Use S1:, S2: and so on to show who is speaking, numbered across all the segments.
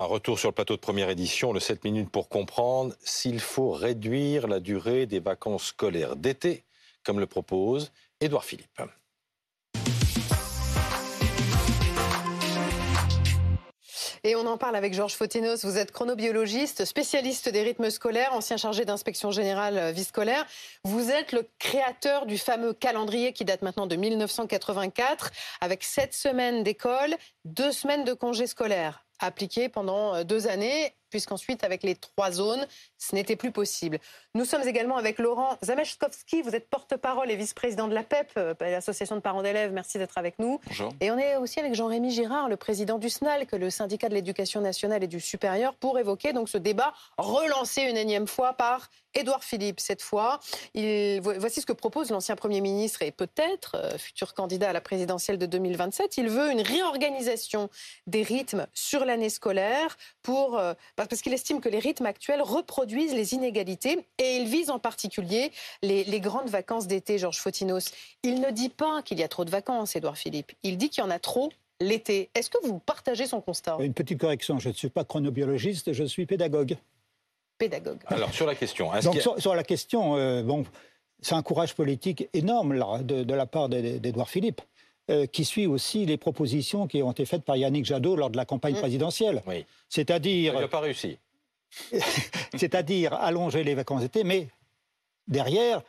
S1: Un retour sur le plateau de première édition, le 7 minutes pour comprendre s'il faut réduire la durée des vacances scolaires d'été, comme le propose Édouard Philippe.
S2: Et on en parle avec Georges Fotinos. Vous êtes chronobiologiste, spécialiste des rythmes scolaires, ancien chargé d'inspection générale euh, vie scolaire. Vous êtes le créateur du fameux calendrier qui date maintenant de 1984, avec sept semaines d'école, deux semaines de congés scolaires appliqués pendant euh, deux années puisqu'ensuite, avec les trois zones, ce n'était plus possible. Nous sommes également avec Laurent Zamechkowski, vous êtes porte-parole et vice-président de la PEP, euh, l'association de parents d'élèves, merci d'être avec nous.
S3: Bonjour.
S2: Et on est aussi avec Jean-Rémy Girard, le président du SNALC, le syndicat de l'éducation nationale et du supérieur, pour évoquer donc ce débat relancé une énième fois par Édouard Philippe cette fois. Il, voici ce que propose l'ancien Premier ministre et peut-être euh, futur candidat à la présidentielle de 2027. Il veut une réorganisation des rythmes sur l'année scolaire pour euh, parce qu'il estime que les rythmes actuels reproduisent les inégalités et il vise en particulier les, grandes vacances d'été, Georges Fotinos. Il ne dit pas qu'il y a trop de vacances, Édouard Philippe. Il dit qu'il y en a trop l'été. Est-ce que vous partagez son constat?
S4: Une petite correction, je ne suis pas chronobiologiste, je suis pédagogue.
S2: Pédagogue.
S1: Alors sur la question.
S4: Donc sur, la question, euh, bon, c'est un courage politique énorme là, de, la part d'Édouard Philippe. Euh, qui suit aussi les propositions qui ont été faites par Yannick Jadot lors de la campagne mmh. présidentielle.
S1: Oui.
S4: C'est-à-dire.
S1: Il n'a pas réussi.
S4: C'est-à-dire allonger les vacances d'été, mais derrière,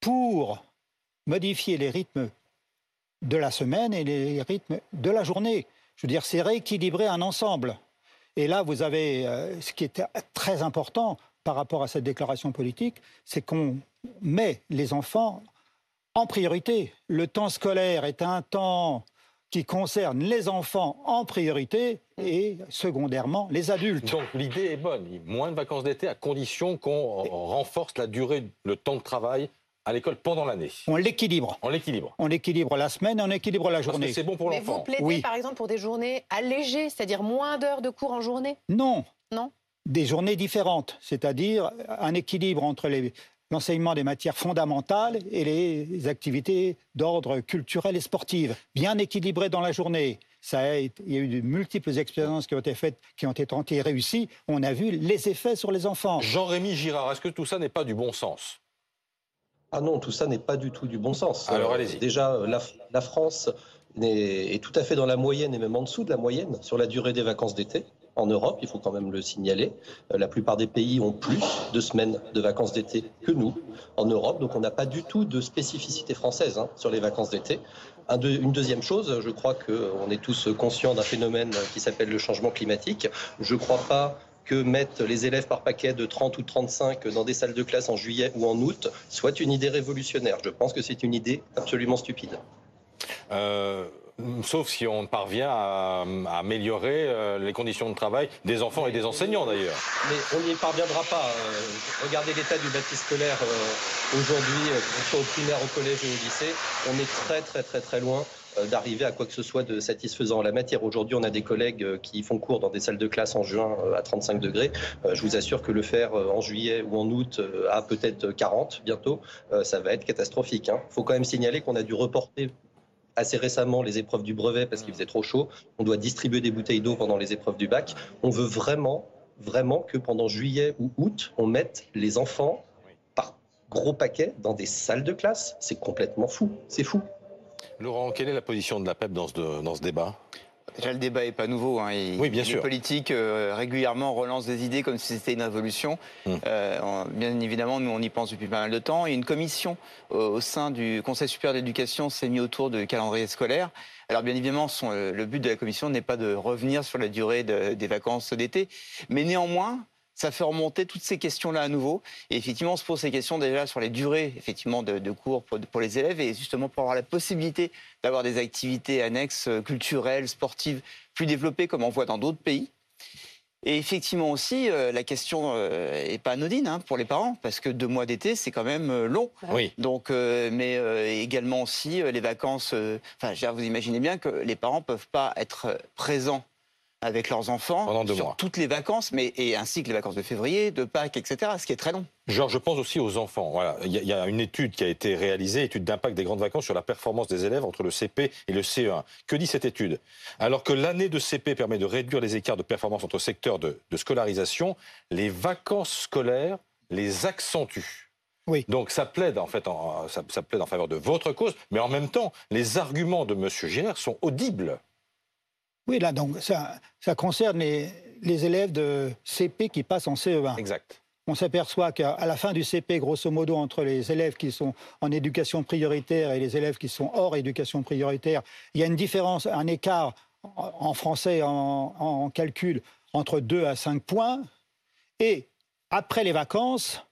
S4: pour modifier les rythmes de la semaine et les rythmes de la journée. Je veux dire, c'est rééquilibrer un ensemble. Et là, vous avez euh, ce qui est très important par rapport à cette déclaration politique, c'est qu'on met les enfants en priorité. Le temps scolaire est un temps qui concerne les enfants en priorité et secondairement les adultes.
S1: Donc l'idée est bonne, moins de vacances d'été à condition qu'on renforce la durée, le temps de travail à l'école pendant l'année.
S4: On l'équilibre.
S1: On l'équilibre.
S4: On l'équilibre la semaine, on équilibre la journée.
S1: C'est bon pour l'enfant.
S2: Mais vous plaidez oui. par exemple pour des journées allégées, c'est-à-dire moins d'heures de cours en journée?
S4: Non.
S2: Non?
S4: Des journées différentes, c'est-à-dire un équilibre entre les, l'enseignement des matières fondamentales et les activités d'ordre culturel et sportif, bien équilibrées dans la journée. Ça il y a eu de multiples expériences qui ont été faites, qui ont été tentées et réussies. On a vu les effets sur les enfants.
S1: Jean-Rémy Girard, est-ce que tout ça n'est pas du bon sens?
S5: Ah non, tout ça n'est pas du tout du bon sens.
S1: Alors allez-y.
S5: Déjà, la France est tout à fait dans la moyenne et même en dessous de la moyenne sur la durée des vacances d'été en Europe, il faut quand même le signaler. Euh, la plupart des pays ont plus de semaines de vacances d'été que nous en Europe, donc on n'a pas du tout de spécificité française hein, sur les vacances d'été. une deuxième chose, je crois qu'on est tous conscients d'un phénomène qui s'appelle le changement climatique. Je ne crois pas que mettre les élèves par paquet de 30 ou 35 dans des salles de classe en juillet ou en août soit une idée révolutionnaire. Je pense que c'est une idée absolument stupide.
S1: Euh, sauf si on parvient à, améliorer euh, les conditions de travail des enfants et des enseignants d'ailleurs.
S5: Mais on n'y parviendra pas. Euh, regardez l'état du bâti scolaire aujourd'hui, qu'on soit au primaire, au collège et au lycée. On est très très très très loin d'arriver à quoi que ce soit de satisfaisant en la matière. Aujourd'hui, on a des collègues qui font cours dans des salles de classe en juin à 35 degrés. Je vous assure que le faire en juillet ou en août à peut-être 40 bientôt, ça va être catastrophique. Il hein. faut quand même signaler qu'on a dû reporter assez récemment les épreuves du brevet parce qu'il faisait trop chaud. On doit distribuer des bouteilles d'eau pendant les épreuves du bac. On veut vraiment, vraiment que pendant juillet ou août, on mette les enfants par gros paquets dans des salles de classe. C'est complètement fou. C'est fou.
S1: Laurent, quelle est la position de la PEP dans ce, dans ce débat?
S3: Déjà, le débat n'est pas nouveau. Hein.
S1: oui, bien
S3: les
S1: sûr.
S3: politiques euh, régulièrement relancent des idées comme si c'était une révolution. Hum. Euh, bien évidemment, nous, on y pense depuis pas mal de temps. Et une commission euh, au sein du Conseil supérieur d'éducation s'est mise autour du calendrier scolaire. Alors, bien évidemment, le but de la commission n'est pas de revenir sur la durée des vacances d'été, mais néanmoins, ça fait remonter toutes ces questions-là à nouveau. Et effectivement, on se pose ces questions déjà sur les durées effectivement de, cours pour, les élèves et justement pour avoir la possibilité d'avoir des activités annexes euh, culturelles, sportives plus développées comme on voit dans d'autres pays. Et effectivement aussi, euh, la question n'est euh, pas anodine hein, pour les parents, parce que deux mois d'été, c'est quand même long.
S1: Oui.
S3: Donc, mais également aussi les vacances. Enfin, vous imaginez bien que les parents peuvent pas être présents avec leurs enfants
S1: Pendant deux
S3: sur
S1: mois.
S3: toutes les vacances, mais et ainsi que les vacances de février, de Pâques, etc. Ce qui est très long.
S1: Georges, je pense aussi aux enfants. Voilà. Il, y a, il y a une étude qui a été réalisée, étude d'impact des grandes vacances sur la performance des élèves entre le CP et le CE1. Que dit cette étude? Alors que l'année de CP permet de réduire les écarts de performance entre secteurs de, de scolarisation, les vacances scolaires les accentuent.
S4: Oui.
S1: Donc ça plaide en fait, en, ça, ça plaide en faveur de votre cause, mais en même temps, les arguments de M. Giraire sont audibles.
S4: Oui, là, donc ça, ça concerne les, les élèves de CP qui passent en CE1.
S1: Exact.
S4: On s'aperçoit qu'à la fin du CP, grosso modo, entre les élèves qui sont en éducation prioritaire et les élèves qui sont hors éducation prioritaire, il y a une différence, un écart en en français, en, en calcul, entre 2 à 5 points. Et après les vacances,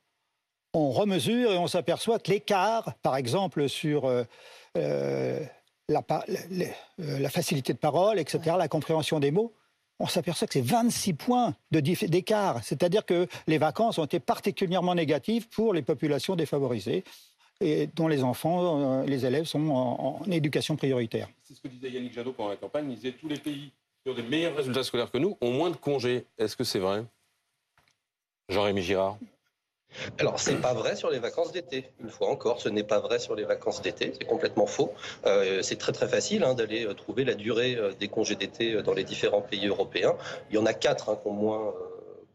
S4: on remesure et on s'aperçoit que l'écart, par exemple, sur euh, euh, la, facilité de parole, etc., la compréhension des mots, on s'aperçoit que c'est 26 points d'écart. C'est-à-dire que les vacances ont été particulièrement négatives pour les populations défavorisées et dont les enfants, euh, les élèves sont en, en éducation prioritaire.
S6: C'est ce que disait Yannick Jadot pendant la campagne. Il disait tous les pays qui ont des meilleurs résultats scolaires que nous ont moins de congés. Est-ce que c'est vrai?
S1: Jean-Rémy Girard
S5: Alors, c'est pas vrai sur les vacances d'été. Une fois encore, ce n'est pas vrai sur les vacances d'été. C'est complètement faux. Euh, c'est très très facile hein, d'aller euh, trouver la durée euh, des congés d'été dans les différents pays européens. Il y en a quatre hein, qui ont moins.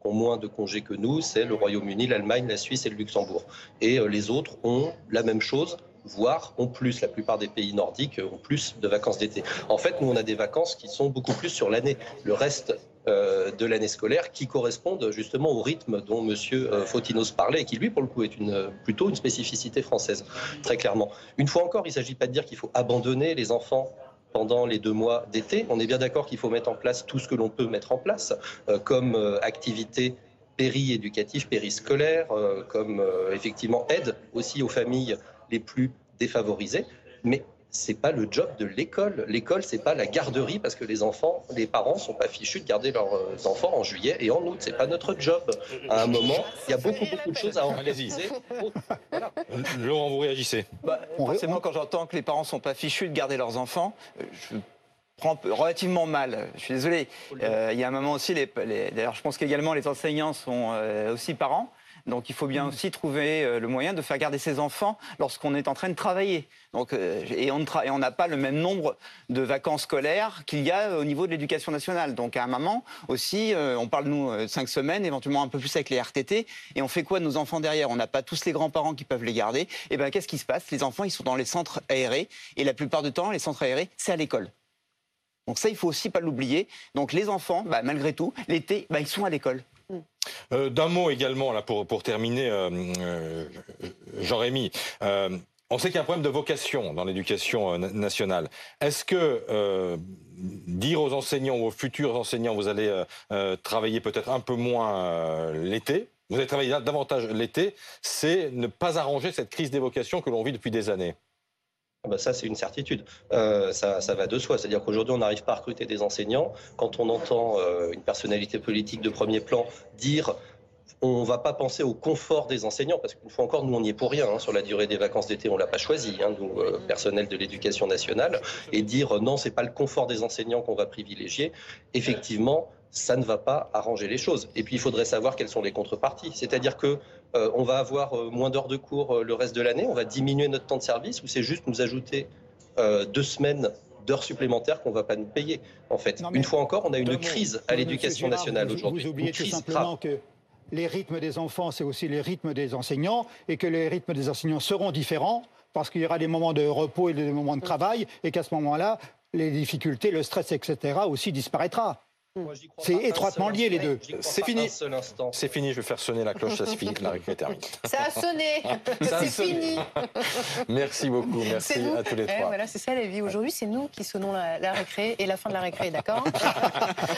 S5: ont moins de congés que nous, c'est le Royaume-Uni, l'Allemagne, la Suisse et le Luxembourg. Et les autres ont la même chose, voire ont plus. La plupart des pays nordiques ont plus de vacances d'été. En fait, nous, on a des vacances qui sont beaucoup plus sur l'année. Le reste de l'année scolaire qui correspondent justement au rythme dont Monsieur euh, Fotinos parlait et qui lui pour le coup est euh, plutôt une spécificité française très clairement. Une fois encore, il ne s'agit pas de dire qu'il faut abandonner les enfants pendant les deux mois d'été. On est bien d'accord qu'il faut mettre en place tout ce que l'on peut mettre en place euh, comme euh, activité péri-éducative, périscolaire, euh, comme euh, effectivement aide aussi aux familles les plus défavorisées. Mais c'est pas le job de l'école. L'école, c'est pas la garderie parce que les enfants, les parents sont pas fichus de garder leurs euh, enfants en juillet et en août. C'est pas notre job. À un moment, il y a beaucoup beaucoup de choses à
S1: Allez-y.
S5: organiser.
S1: Laurent, vous réagissez
S3: Bah,
S4: On-
S3: forcément,
S4: on-
S3: quand j'entends que les parents sont pas fichus de garder leurs enfants, euh, je prends relativement mal. Je suis désolé. Euh, Il y a un moment aussi, les, les- d'ailleurs, je pense qu'également les enseignants sont euh, aussi parents. Donc il faut bien aussi trouver euh, le moyen de faire garder ses enfants lorsqu'on est en train de travailler. Donc, euh, et on n'a pas le même nombre de vacances scolaires qu'il y a au niveau de l'éducation nationale. Donc à un moment aussi, euh, on parle nous euh, cinq semaines, éventuellement un peu plus avec les RTT, et on fait quoi de nos enfants derrière? On n'a pas tous les grands-parents qui peuvent les garder. Et ben qu'est-ce qui se passe? Les enfants, ils sont dans les centres aérés, et la plupart du temps, les centres aérés, c'est à l'école. Donc ça, il faut aussi pas l'oublier. Donc les enfants, bah, malgré tout, l'été, bah, ils sont à l'école.
S1: Euh, D'un mot également, là, pour, pour terminer, euh, euh, Jean-Rémy. on sait qu'il y a un problème de vocation dans l'éducation na- nationale. Est-ce que dire aux enseignants aux futurs enseignants, vous allez travailler peut-être un peu moins l'été, vous allez travailler davantage l'été, c'est ne pas arranger cette crise des vocations que l'on vit depuis des années?
S5: Bah ça, c'est une certitude. Euh, ça, ça va de soi. C'est-à-dire qu'aujourd'hui, on n'arrive pas à recruter des enseignants. Quand on entend euh, une personnalité politique de premier plan dire on ne va pas penser au confort des enseignants, parce qu'une fois encore, nous, on n'y est pour rien. hein. sur la durée des vacances d'été, on ne l'a pas choisi, hein, nous, euh, personnel de l'éducation nationale. Et dire euh, non, c'est pas le confort des enseignants qu'on va privilégier, effectivement, ça ne va pas arranger les choses. Et puis, il faudrait savoir quelles sont les contreparties. C'est-à-dire que on va avoir euh, moins d'heures de cours euh, le reste de l'année, on va diminuer notre temps de service, ou c'est juste nous ajouter euh, deux semaines d'heures supplémentaires qu'on ne va pas nous payer. En fait,
S4: Non,
S5: une fois encore, on a une
S4: mots.
S5: crise à l'éducation nationale aujourd'hui.
S4: Vous oubliez
S5: Une
S4: tout simplement
S5: grave.
S4: que les rythmes des enfants, c'est aussi les rythmes des enseignants, et que les rythmes des enseignants seront différents, parce qu'il y aura des moments de repos et des moments de travail, et qu'à ce moment-là, les difficultés, le stress, etc., aussi disparaîtra. C'est étroitement lié, les deux.
S1: C'est fini. C'est fini, je vais faire sonner la cloche, ça suffit, la récré est terminée.
S2: Ça a sonné. C'est fini.
S1: Merci beaucoup, merci à tous les
S2: Eh,
S1: trois.
S2: voilà, c'est ça la vie. Aujourd'hui, c'est nous qui sonnons la, la récré et la fin de la récré, d'accord